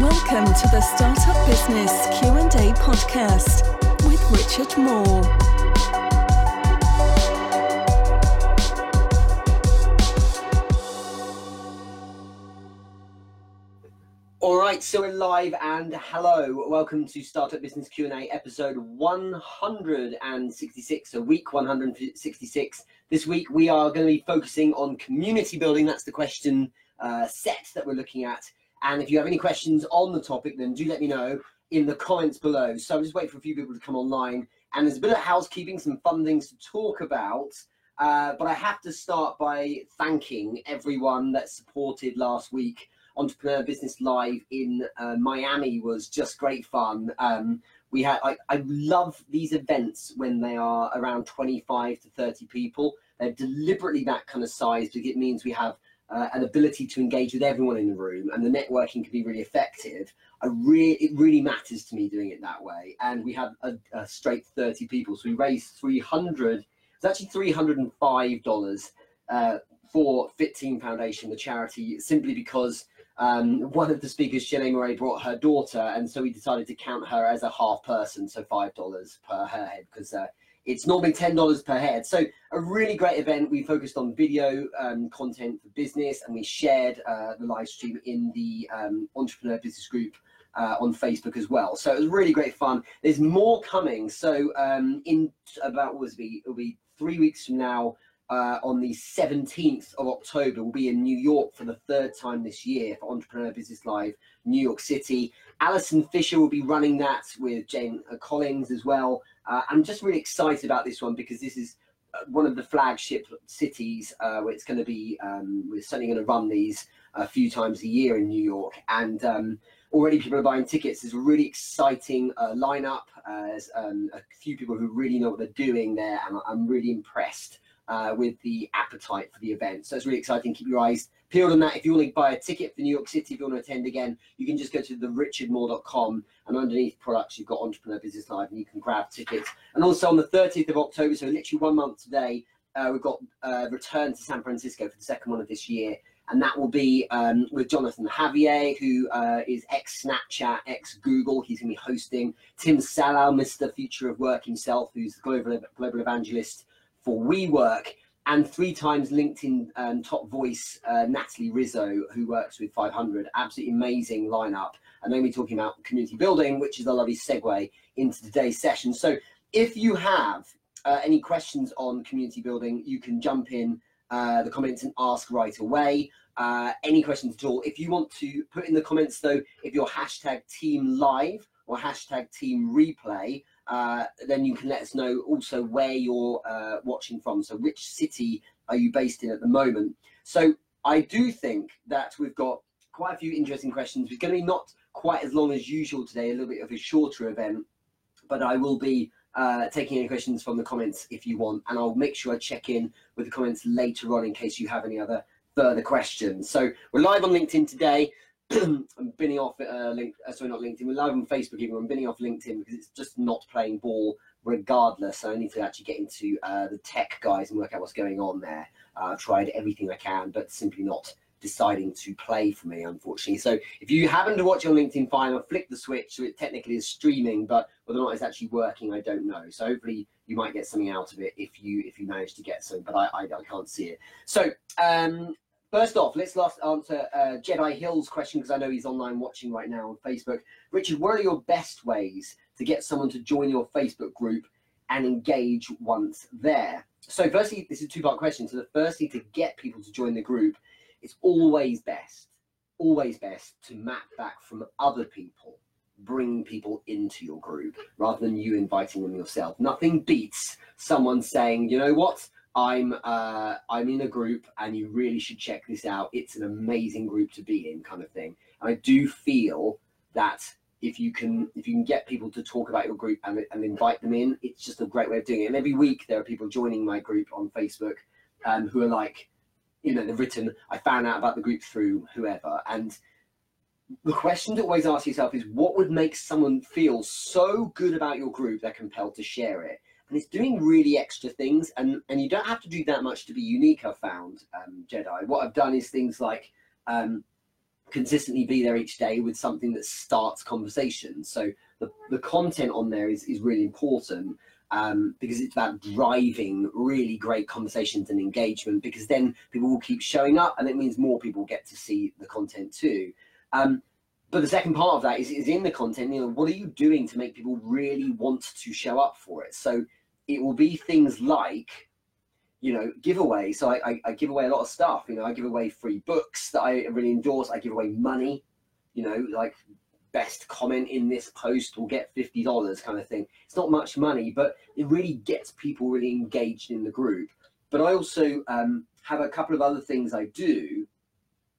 Welcome to the Startup Business Q&A podcast with Richard Moore. All right, so we're live and hello. Welcome to Startup Business Q&A episode 166, so week 166. This week we are going to be focusing on community building. That's the question uh, set that we're looking at. And if you have any questions on the topic, then do let me know in the comments below. So I'm just waiting for a few people to come online. And there's a bit of housekeeping, some fun things to talk about. Uh, but I have to start by thanking everyone that supported last week. Entrepreneur Business Live in uh, Miami was just great fun. Um, we had I, I love these events when they are around 25 to 30 people. They're deliberately that kind of size because it means we have uh, an ability to engage with everyone in the room and the networking can be really effective. I it really matters to me doing it that way. And we had a, a straight 30 people. So we raised 300, it's actually $305 uh, for Fit Team Foundation, the charity, simply because um, one of the speakers, Shelley Murray, brought her daughter. And so we decided to count her as a half person. So $5 per her head because uh, it's normally $10 per head. So a really great event. We focused on video um, content for business and we shared uh, the live stream in the um, Entrepreneur Business Group uh, on Facebook as well. So it was really great fun. There's more coming. So um, in about, what was it, it'll be three weeks from now, uh, on the 17th of October. We'll be in New York for the third time this year for Entrepreneur Business Live, New York City. Alison Fisher will be running that with Jane Collins as well. Uh, I'm just really excited about this one because this is uh, one of the flagship cities uh, where it's going to be. Um, we're certainly going to run these a few times a year in New York, and um, already people are buying tickets. There's a really exciting uh, lineup. Uh, there's um, a few people who really know what they're doing there, and I'm really impressed uh, with the appetite for the event. So it's really exciting. Keep your eyes peeled on that. If you want to buy a ticket for New York City, if you want to attend again, you can just go to the and underneath products, you've got Entrepreneur Business Live and you can grab tickets. And also on the 30th of October, so literally one month today, uh, we've got uh, Return to San Francisco for the second one of this year. And that will be um, with Jonathan Javier, who uh, is ex Snapchat, ex Google. He's going to be hosting Tim Salau, Mr. Future of Work himself, who's the global, global evangelist for WeWork, and three times LinkedIn um, top voice uh, Natalie Rizzo, who works with 500. Absolutely amazing lineup. And then we're talking about community building, which is a lovely segue into today's session. So if you have uh, any questions on community building, you can jump in uh, the comments and ask right away. Uh, any questions at all. If you want to put in the comments, though, if you're hashtag team live or hashtag team replay, uh, then you can let us know also where you're uh, watching from. So, which city are you based in at the moment? So, I do think that we've got quite a few interesting questions. It's going to be not quite as long as usual today, a little bit of a shorter event, but I will be uh, taking any questions from the comments if you want, and I'll make sure I check in with the comments later on in case you have any other further questions. So, we're live on LinkedIn today. I'm binning off uh, link, uh, sorry, not LinkedIn. We're live on Facebook even. I'm binning off LinkedIn because it's just not playing ball regardless. So I need to actually get into uh, the tech guys and work out what's going on there. Uh, I've tried everything I can, but simply not deciding to play for me, unfortunately. So if you happen to watch on LinkedIn, fine. I'll flick the switch so it technically is streaming, but whether or not it's actually working, I don't know. So hopefully you might get something out of it if you if you manage to get some, but I I, I can't see it. So um, First off, let's last answer uh, Jedi Hill's question because I know he's online watching right now on Facebook. Richard, what are your best ways to get someone to join your Facebook group and engage once there? So, firstly, this is a two part question. So, the firstly, to get people to join the group, it's always best, always best to map back from other people, bring people into your group rather than you inviting them yourself. Nothing beats someone saying, you know what? I'm uh, I'm in a group and you really should check this out. It's an amazing group to be in, kind of thing. And I do feel that if you can if you can get people to talk about your group and, and invite them in, it's just a great way of doing it. And every week there are people joining my group on Facebook um, who are like, you know, they've written, I found out about the group through whoever. And the question to always ask yourself is what would make someone feel so good about your group they're compelled to share it? And it's doing really extra things and and you don't have to do that much to be unique i've found um, jedi what i've done is things like um, consistently be there each day with something that starts conversations. So the, the content on there is, is really important um, because it's about driving really great conversations and engagement because then people will keep showing up and it means more people get to see the content too. Um, but the second part of that is, is in the content, you know, what are you doing to make people really want to show up for it? So it will be things like, you know, giveaway. So I, I, I give away a lot of stuff, you know, I give away free books that I really endorse. I give away money, you know, like best comment in this post will get $50 kind of thing. It's not much money, but it really gets people really engaged in the group. But I also um, have a couple of other things I do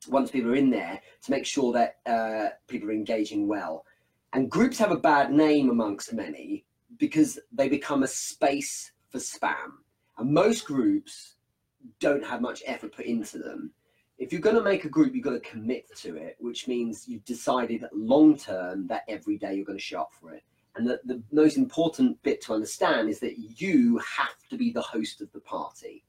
once people are in there to make sure that uh, people are engaging well. And groups have a bad name amongst many because they become a space for spam. And most groups don't have much effort put into them if you're going to make a group, you've got to commit to it, which means you've decided long term that every day you're going to show up for it. And the, the most important bit to understand is that you have to be the host of the party.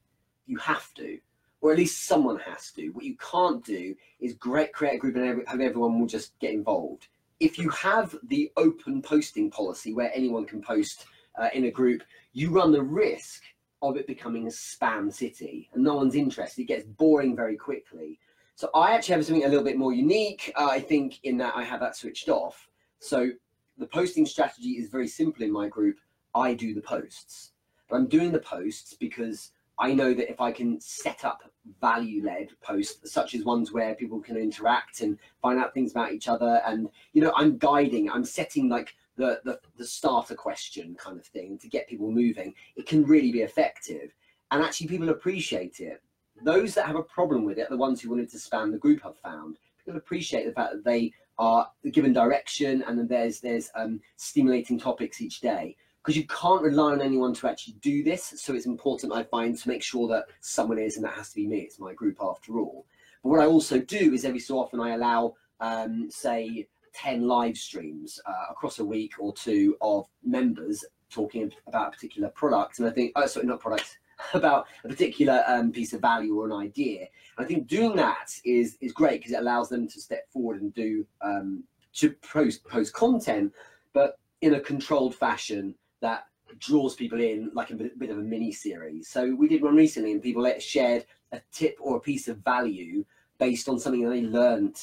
You have to, or at least someone has to. What you can't do is great, create a group and have everyone will just get involved. If you have the open posting policy where anyone can post uh, in a group, you run the risk of it becoming a spam city and no one's interested. It gets boring very quickly. So I actually have something a little bit more unique, uh, I think, in that I have that switched off. So the posting strategy is very simple in my group. I do the posts, but I'm doing the posts because I know that if I can set up value led posts, such as ones where people can interact and find out things about each other, and you know, I'm guiding, I'm setting like the, the, the starter question kind of thing to get people moving, it can really be effective. And actually, people appreciate it. Those that have a problem with it, the ones who wanted to spam the group, have found people appreciate the fact that they are given direction and then there's there's um, stimulating topics each day because you can't rely on anyone to actually do this. So it's important, I find, to make sure that someone is, and that has to be me. It's my group after all. But what I also do is every so often I allow, um, say, 10 live streams uh, across a week or two of members talking about a particular product. And I think, oh, sorry, not product, about a particular um, piece of value or an idea. And I think doing that is is great because it allows them to step forward and do um, to post post content, but in a controlled fashion that draws people in like a bit, of a mini series. So we did one recently, and people shared a tip or a piece of value based on something that they learned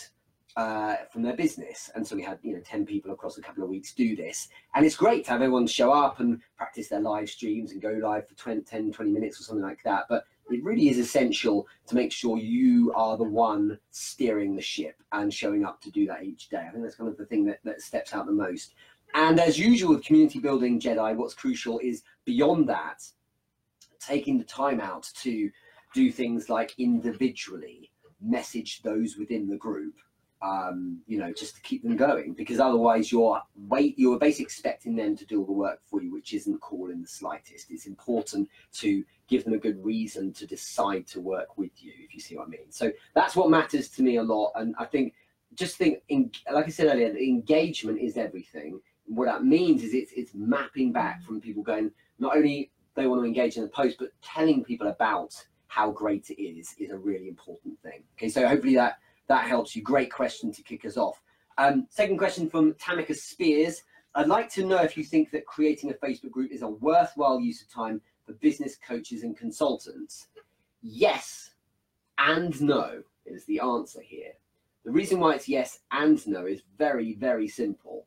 uh, from their business. And so we had, you know, 10 people across a couple of weeks do this. And it's great to have everyone show up and practice their live streams and go live for 20, 10, 20 minutes or something like that. But it really is essential to make sure you are the one steering the ship and showing up to do that each day. I think that's kind of the thing that, that steps out the most. And as usual with community building Jedi, what's crucial is beyond that, taking the time out to do things like individually message those within the group um, you know, just to keep them going because otherwise you're wait you're basically expecting them to do all the work for you, which isn't cool in the slightest. It's important to give them a good reason to decide to work with you, if you see what I mean. So that's what matters to me a lot, and I think just think, in, like I said earlier, engagement is everything. What that means is it's it's mapping back from people going not only they want to engage in the post, but telling people about how great it is is a really important thing. Okay, so hopefully that that helps you. Great question to kick us off. Um, second question from Tamika Spears. I'd like to know if you think that creating a Facebook group is a worthwhile use of time for business coaches and consultants. Yes and no is the answer here. The reason why it's yes and no is very, very simple.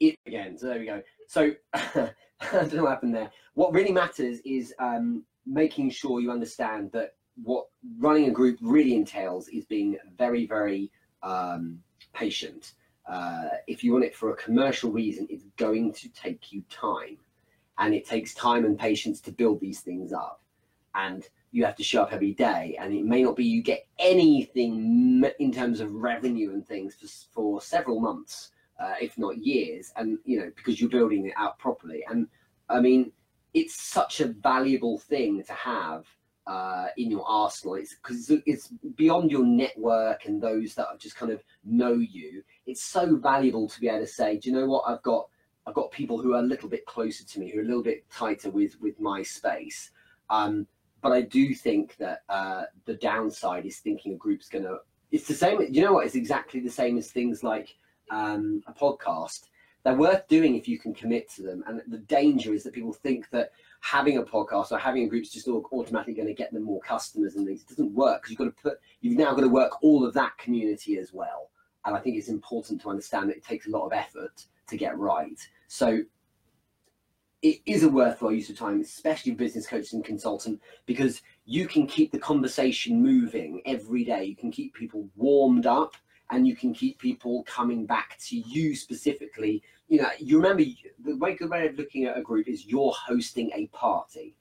It again, so there we go. So I don't know what happened there. What really matters is um, making sure you understand that what running a group really entails is being very, very um, patient. Uh, if you want it for a commercial reason, it's going to take you time. And it takes time and patience to build these things up. And you have to show up every day. And it may not be you get anything in terms of revenue and things for, for several months, uh, if not years. And, you know, because you're building it out properly. And I mean, it's such a valuable thing to have uh, in your arsenal. It's because it's beyond your network and those that just kind of know you. It's so valuable to be able to say, do you know what? I've got I've got people who are a little bit closer to me, who are a little bit tighter with with my space. Um, but I do think that uh, the downside is thinking a group's going to it's the same. You know what? It's exactly the same as things like um, a podcast. They're worth doing if you can commit to them. And the danger is that people think that having a podcast or having a group is just automatically going to get them more customers and things. It doesn't work because you've got to put. You've now got to work all of that community as well. And I think it's important to understand that it takes a lot of effort to get right. So it is a worthwhile use of time, especially business coach and consultant, because you can keep the conversation moving every day. You can keep people warmed up and you can keep people coming back to you specifically. You know, you remember the way good way of looking at a group is you're hosting a party.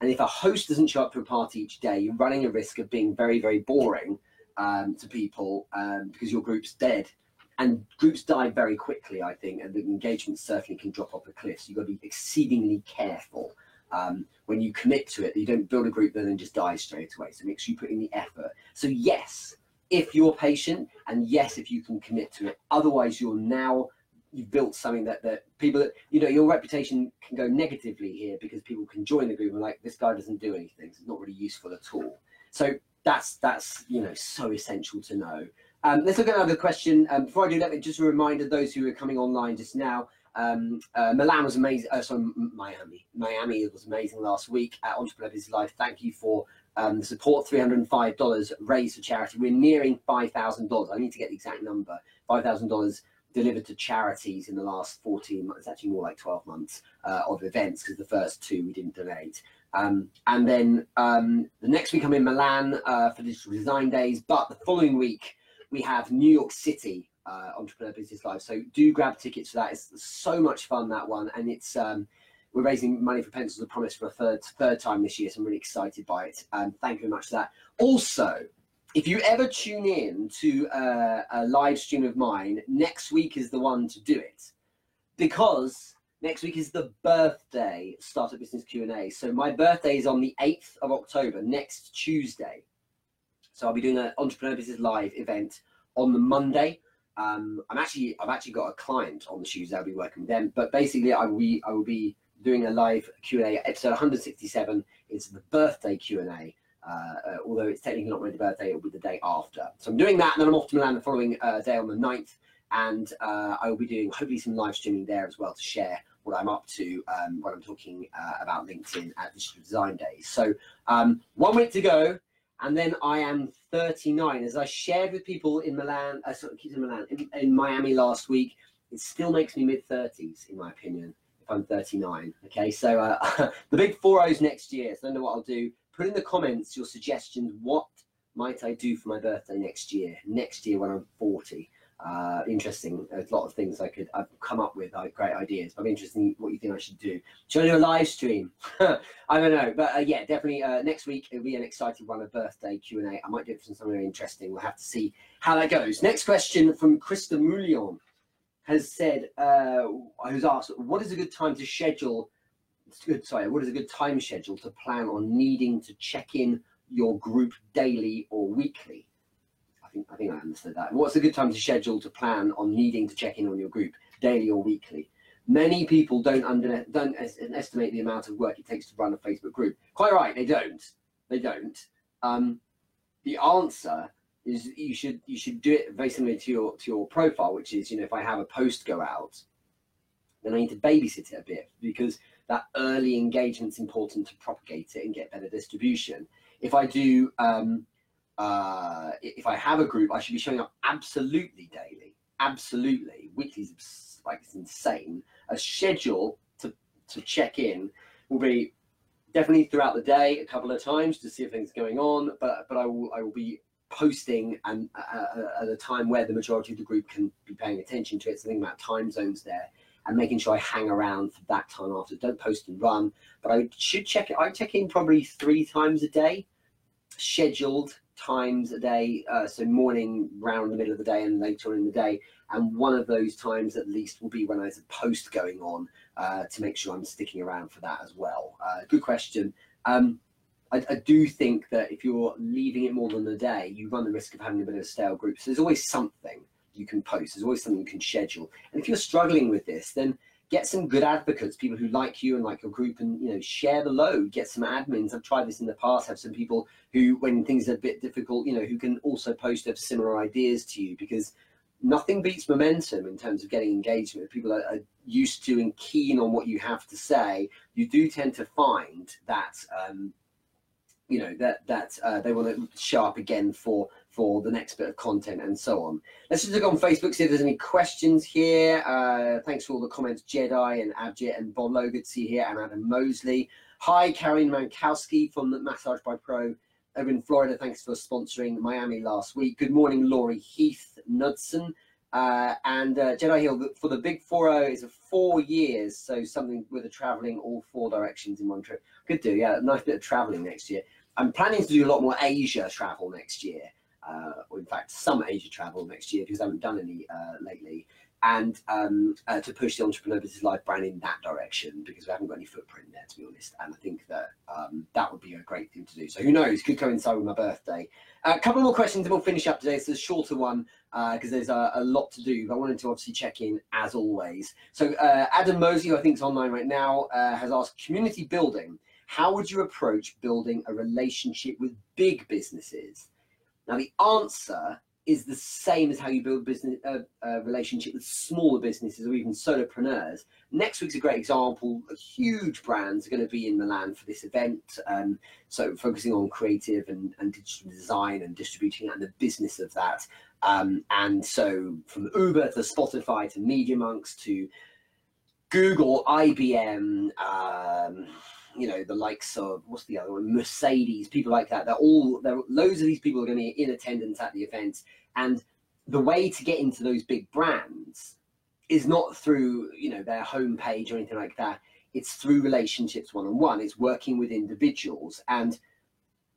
And if a host doesn't show up to a party each day, you're running a risk of being very, very boring um, to people um, because your group's dead and groups die very quickly, I think, and the engagement certainly can drop off a cliff. So you've got to be exceedingly careful um, when you commit to it. You don't build a group that then just dies straight away. So make sure you put in the effort. So yes, if you're patient, and yes, if you can commit to it. Otherwise, you're now you've built something that that people that you know your reputation can go negatively here because people can join the group and like this guy doesn't do anything. It's not really useful at all. So that's that's you know so essential to know. Um, let's look at another question. Um, before I do, me just a reminder those who are coming online just now. Um, uh, Milan was amazing. Uh, sorry, Miami. Miami was amazing last week at Entrepreneur Business Live. Thank you for um, the support. Three hundred and five dollars raised for charity. We're nearing five thousand dollars. I need to get the exact number. Five thousand dollars delivered to charities in the last 14 months, it's actually more like 12 months uh, of events because the first two we didn't donate. Um, and then um, the next week I'm in Milan uh, for digital design days, but the following week we have New York City uh, Entrepreneur Business Live. So do grab tickets for that. It's so much fun that one, and it's um, we're raising money for Pencils of Promise for a third third time this year. So I'm really excited by it. Um, thank you very much for that. Also, if you ever tune in to uh, a live stream of mine, next week is the one to do it because next week is the birthday startup business q&a so my birthday is on the 8th of october next tuesday so I'll be doing an entrepreneur business live event on the Monday. Um, I'm actually I've actually got a client on the Tuesday. I'll be working with them, but basically I will be I will be doing a live Q and A. Episode 167 is the birthday Q and A. Uh, uh, although it's technically not my birthday, it'll be the day after. So I'm doing that, and then I'm off to Milan the following uh, day on the 9th, and uh, I will be doing hopefully some live streaming there as well to share what I'm up to um, when I'm talking uh, about LinkedIn at Digital Design Days. So um, one week to go and then I am 39. As I shared with people in Milan, uh, sorry, in Milan, in, in Miami last week, it still makes me mid 30s, in my opinion, I'm 39. Okay, so uh, the big four O's next year. So I don't know what I'll do. Put in the comments your suggestions. What might I do for my birthday next year? Next year when I'm 40 uh, interesting. There's a lot of things I could I've come up with, great ideas. But I'm interested in what you think I should do. Should I do a live stream? I don't know, but uh, yeah, definitely uh, next week it'll be an exciting one, a birthday Q and A. I might do it something interesting. We'll have to see how that goes. Next question from Krista Moulion has said, uh, who's asked, what is a good time to schedule? Good, sorry, what is a good time schedule to plan on needing to check in your group daily or weekly? I think I think I understood that. What's a good time to schedule to plan on needing to check in on your group daily or weekly? Many people don't under don't estimate the amount of work it takes to run a Facebook group. Quite right, they don't. They don't. Um, the answer is you should you should do it very similar to your to your profile, which is you know if I have a post go out, then I need to babysit it a bit because that early engagement is important to propagate it and get better distribution. If I do um, uh, if I have a group, I should be showing up absolutely daily, absolutely. Weekly's like it's insane. A schedule to to check in will be definitely throughout the day, a couple of times to see if things are going on. But but I will I will be posting and uh, uh, at a time where the majority of the group can be paying attention to it. So thinking about time zones there and making sure I hang around for that time after. Don't post and run, but I should check it. I check in probably three times a day, scheduled times a day, uh, so morning, round the middle of the day, and later in the day. And one of those times at least will be when there's a post going on uh, to make sure I'm sticking around for that as well. Uh, good question. Um, I, I, do think that if you're leaving it more than a day, you run the risk of having a bit of a stale group. So there's always something you can post. There's always something you can schedule. And if you're struggling with this, then get some good advocates, people who like you and like your group, and you know, share the load. Get some admins. I've tried this in the past. Have some people who, when things are a bit difficult, you know, who can also post up similar ideas to you because nothing beats momentum in terms of getting engagement. People are, are, used to and keen on what you have to say, you do tend to find that um, you know that that uh, they want to show up again for for the next bit of content and so on. Let's just look on Facebook see if there's any questions here. Uh, thanks for all the comments, Jedi and Abjit and Bob Logan see here and Adam Mosley. Hi, Karen Mankowski from the Massage by Pro over in Florida. Thanks for sponsoring Miami last week. Good morning, Laurie Heath Knudsen. Uh, and uh, Jedi Hill for the Big 4 is a four years, so something with a traveling all four directions in one trip. Could do, yeah, nice bit of traveling next year. I'm planning to do a lot more Asia travel next year, uh, or in fact, some Asia travel next year because I haven't done any uh, lately and um, uh, to push the entrepreneur business life brand in that direction because we haven't got any footprint there, to be honest. And I think that um, that would be a great thing to do. So who knows? Could coincide with my birthday. Uh, a couple more questions and we'll finish up today. It's a shorter one because uh, there's a, a, lot to do. But I wanted to obviously check in as always. So uh, Adam Mosey, who I think is online right now, has asked community building. How would you approach building a relationship with big businesses? Now the answer is the same as how you build business uh, uh, relationship with smaller businesses or even solopreneurs. Next week's a great example. Huge brands are going to be in Milan for this event. Um, so focusing on creative and, and digital design and distributing and the business of that. Um, and so from Uber to Spotify to Media Monks to Google, IBM, um, you know the likes of what's the other one? Mercedes people like that. They're all there loads of these people are going to be in attendance at the event. And the way to get into those big brands is not through you know their homepage or anything like that. It's through relationships one-on-one. It's working with individuals. And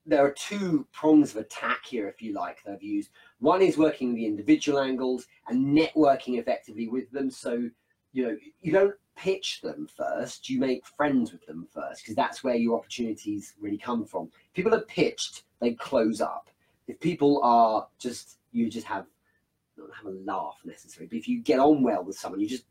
there are two prongs of attack here if you like that i've used. One is working the individual angles and networking effectively with them. So you know you don't pitch them first, you make friends with them first, because that's where your opportunities really come from. If people are pitched, they close up. If people are just, you just have, not have a laugh necessarily, but if you get on well with someone, you just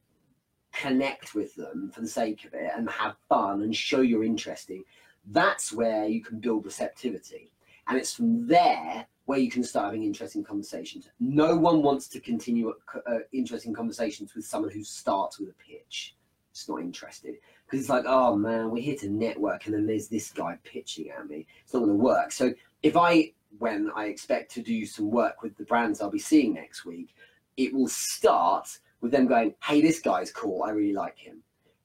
connect with them for the sake of it and have fun and show you're interesting, that's where you can build receptivity. And it's from there where you can start having interesting conversations. No one wants to continue uh, interesting conversations with someone who starts with a pitch just not interested because it's like, oh man, we're here to network, and then there's this guy pitching at me. It's not going to work. So if I, when I expect to do some work with the brands I'll be seeing next week, it will start with them going, hey, this guy's cool. I really like him,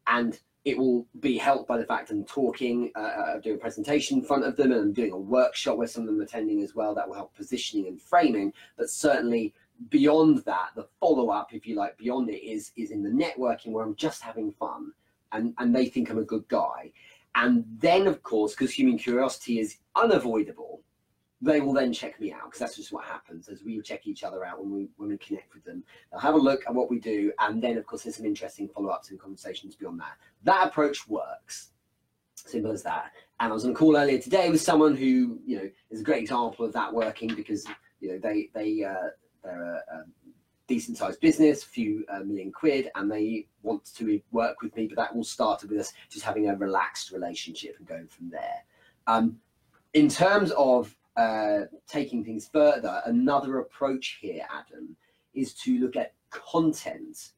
and it will be helped by the fact I'm talking, uh, uh doing a presentation in front of them, and I'm doing a workshop where some of them are attending as well. That will help positioning and framing, but certainly beyond that, the follow up, if you like, beyond it is is in the networking where I'm just having fun and and they think I'm a good guy. And then, of course, because human curiosity is unavoidable, they will then check me out because that's just what happens as we check each other out when we when we connect with them. They'll have a look at what we do, and then, of course, there's some interesting follow ups and conversations beyond that. That approach works. Simple as that. And I was on a call earlier today with someone who, you know, is a great example of that working because you know they they uh, they're a, a decent sized business, a few uh, million quid, and they want to work with me. But that all started with us just having a relaxed relationship and going from there. Um, in terms of uh, taking things further, another approach here, Adam, is to look at content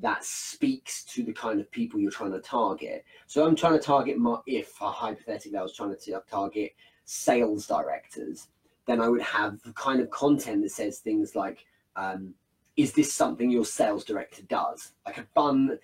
that speaks to the kind of people you're trying to target. So I'm trying to target my, if uh, hypothetically I was trying to target sales directors, then I would have the kind of content that says things like, um, is this something your sales director does? Like a fun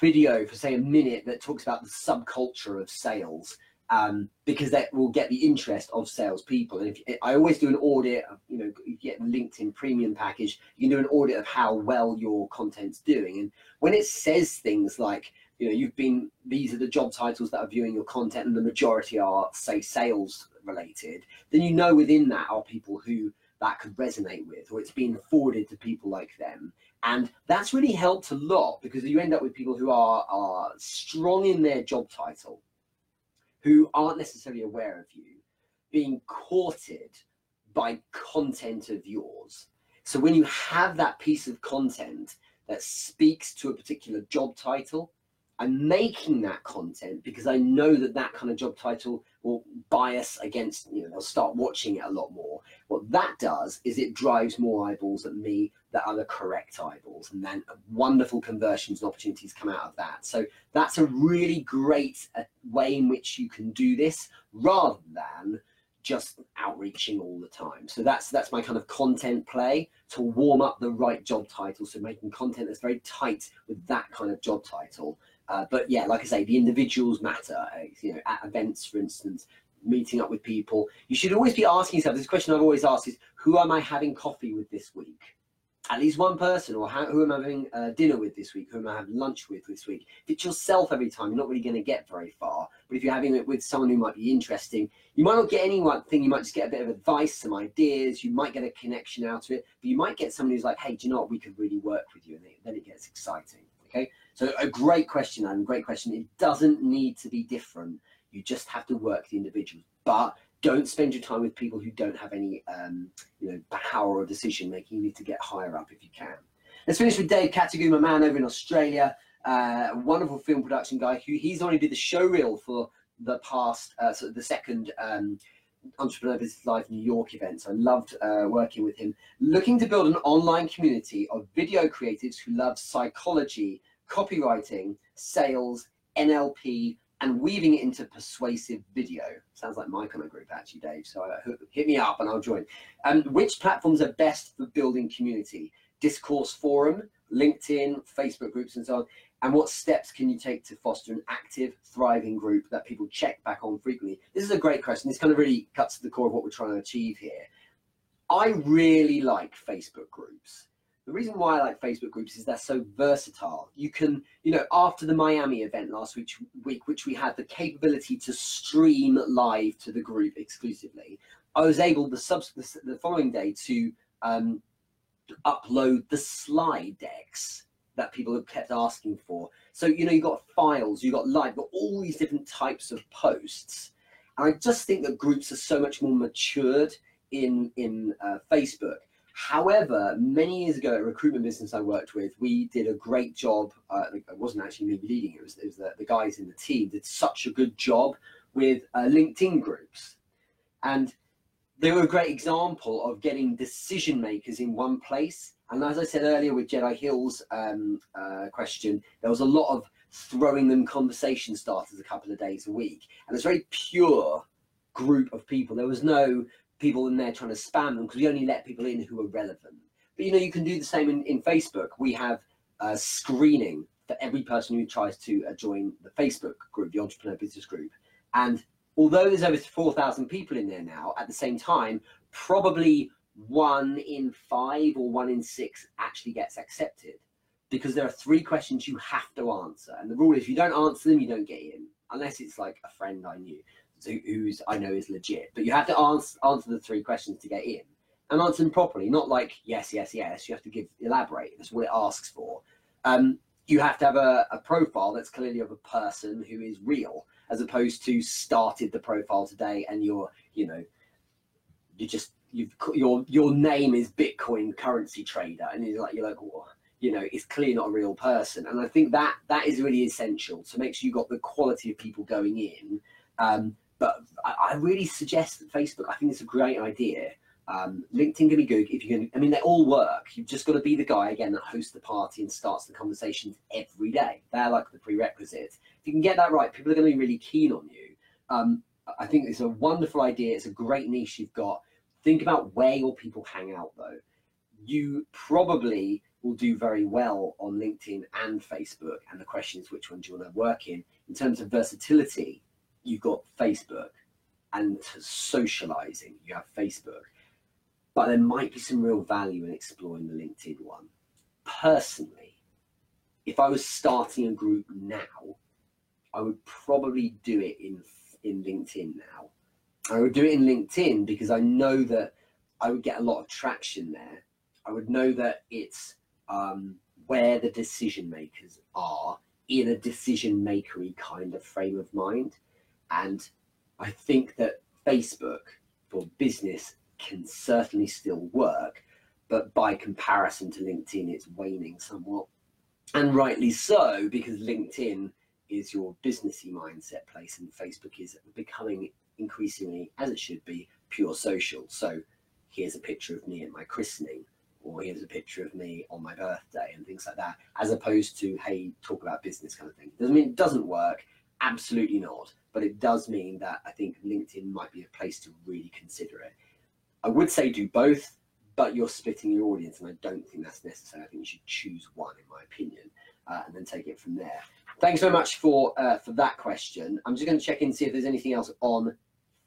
video for say a minute that talks about the subculture of sales um, because that will get the interest of salespeople. And if I always do an audit, of, you know, you get LinkedIn premium package, you can do an audit of how well your content's doing. And when it says things like, you know, you've been, these are the job titles that are viewing your content, and the majority are, say, sales related, then you know within that are people who that could resonate with, or it's being forwarded to people like them. And that's really helped a lot because you end up with people who are, are strong in their job title, who aren't necessarily aware of you, being courted by content of yours. So when you have that piece of content that speaks to a particular job title I'm making that content because I know that that kind of job title will bias against, you know, they'll start watching it a lot more. What that does is it drives more eyeballs at me that are the correct eyeballs, and then wonderful conversions and opportunities come out of that. So that's a really great uh, way in which you can do this rather than just outreaching all the time. So that's that's my kind of content play to warm up the right job title. So making content that's very tight with that kind of job title uh, but yeah, like I say, the individuals matter. Uh, you know, at events, for instance, meeting up with people, you should always be asking yourself. This question I've always asked is, who am I having coffee with this week? At least one person, or how, who am I having uh, dinner with this week? Who am I having lunch with this week? If it's yourself every time, you're not really going to get very far. But if you're having it with someone who might be interesting, you might not get any one thing. You might just get a bit of advice, some ideas. You might get a connection out of it. But you might get someone who's like, "Hey, do you know what? We could really work with you," and then it gets exciting. Okay, so a great question, and great question. It doesn't need to be different. You just have to work the individuals, but don't spend your time with people who don't have any, um, you know, power or decision making. You need to get higher up if you can. Let's finish with Dave Katagu, my man over in Australia, uh, wonderful film production guy. Who he's already did the show reel for the past, uh, of the second um, Entrepreneur Business Live New York events. I loved uh, working with him. Looking to build an online community of video creatives who love psychology, copywriting, sales, NLP, and weaving it into persuasive video. Sounds like my kind of group, actually, Dave. So uh, hit me up and I'll join. Um, which platforms are best for building community? Discourse forum, LinkedIn, Facebook groups, and so on and what steps can you take to foster an active, thriving group that people check back on frequently? This is a great question. This kind of really cuts to the core of what we're trying to achieve here. I really like Facebook groups. The reason why I like Facebook groups is they're so versatile. You can, you know, after the Miami event last week, week which we had the capability to stream live to the group exclusively, I was able the sub the, the following day to um, upload the slide decks that people have kept asking for. So, you know, you've got files, you've got live, you've got all these different types of posts. And I just think that groups are so much more matured in, in uh, Facebook. However, many years ago, a recruitment business I worked with, we did a great job. Uh, it wasn't actually me leading it; was, it was the, the, guys in the team did such a good job with uh, LinkedIn groups, and they were a great example of getting decision makers in one place and as I said earlier with Jedi Hill's um, uh, question, there was a lot of throwing them conversation starters a couple of days a week. And it's a very pure group of people. There was no people in there trying to spam them because we only let people in who are relevant. But you know, you can do the same in, in Facebook. We have a screening for every person who tries to uh, join the Facebook group, the Entrepreneur Business Group. And although there's over 4,000 people in there now, at the same time, probably one in five or one in six actually gets accepted because there are three questions you have to answer. And the rule is you don't answer them, you don't get in, unless it's like a friend I knew who's I know is legit. But you have to answer, answer the three questions to get in and answer them properly, not like yes, yes, yes. You have to give elaborate. That's what it asks for. Um, you have to have a, a profile that's clearly of a person who is real, as opposed to started the profile today and you're, you know, you just you've your your name is Bitcoin currency trader, and you're like you're like, well, you know, it's clearly not a real person. And I think that that is really essential to make sure you've got the quality of people going in. Um, but I, I, really suggest that Facebook. I think it's a great idea. Um, LinkedIn can be good if you can. I mean, they all work. You've just got to be the guy again that hosts the party and starts the conversations every day. They're like the prerequisite. If you can get that right, people are going to be really keen on you. Um, I think it's a wonderful idea. It's a great niche you've got. Think about where your people hang out, though. You probably will do very well on LinkedIn and Facebook. And the question is, which one do you want to work in? In terms of versatility, you've got Facebook, and socializing, you have Facebook. But there might be some real value in exploring the LinkedIn one. Personally, if I was starting a group now, I would probably do it in in LinkedIn now I would do it in LinkedIn because I know that I would get a lot of traction there. I would know that it's um, where the decision makers are in a decision makery kind of frame of mind. And I think that Facebook for business can certainly still work, but by comparison to LinkedIn, it's waning somewhat. and rightly so, because LinkedIn is your businessy mindset place, and Facebook is becoming increasingly, as it should be, pure social. So here's a picture of me at my christening, or here's a picture of me on my birthday, and things like that, as opposed to hey, talk about business kind of thing. Doesn't mean it doesn't work. Absolutely not. But it does mean that I think LinkedIn might be a place to really consider it. I would say do both, but you're splitting your audience, and I don't think that's necessary. I think you should choose one, in my opinion, uh, and then take it from there. Thanks so much for uh, for that question. I'm just going to check in and see if there's anything else on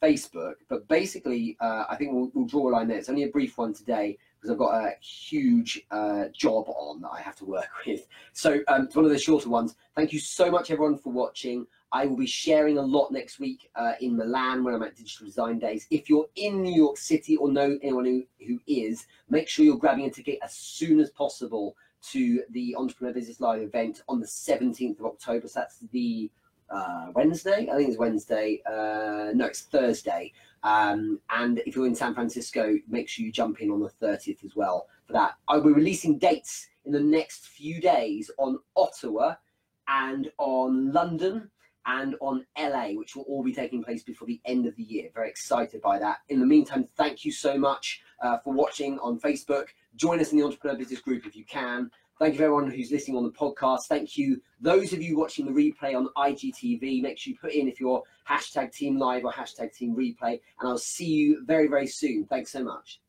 Facebook. But basically, uh, I think we'll, we'll, draw a line there. It's only a brief one today because I've got a huge uh, job on that I have to work with. So um, it's one of the shorter ones. Thank you so much, everyone, for watching. I will be sharing a lot next week uh, in Milan when I'm at Digital Design Days. If you're in New York City or know anyone who, who is, make sure you're grabbing a ticket as soon as possible to the Entrepreneur Business Live event on the 17th of October. So that's the uh, Wednesday. I think it's Wednesday. Uh, no, it's Thursday. Um, and if you're in San Francisco, make sure you jump in on the 30th as well for that. I'll be releasing dates in the next few days on Ottawa and on London and on LA, which will all be taking place before the end of the year. Very excited by that. In the meantime, thank you so much uh, for watching on Facebook. Join us in the Entrepreneur Business Group if you can. Thank you for everyone who's listening on the podcast. Thank you. Those of you watching the replay on IGTV, make sure you put in if you're hashtag team live or hashtag team replay. And I'll see you very, very soon. Thanks so much.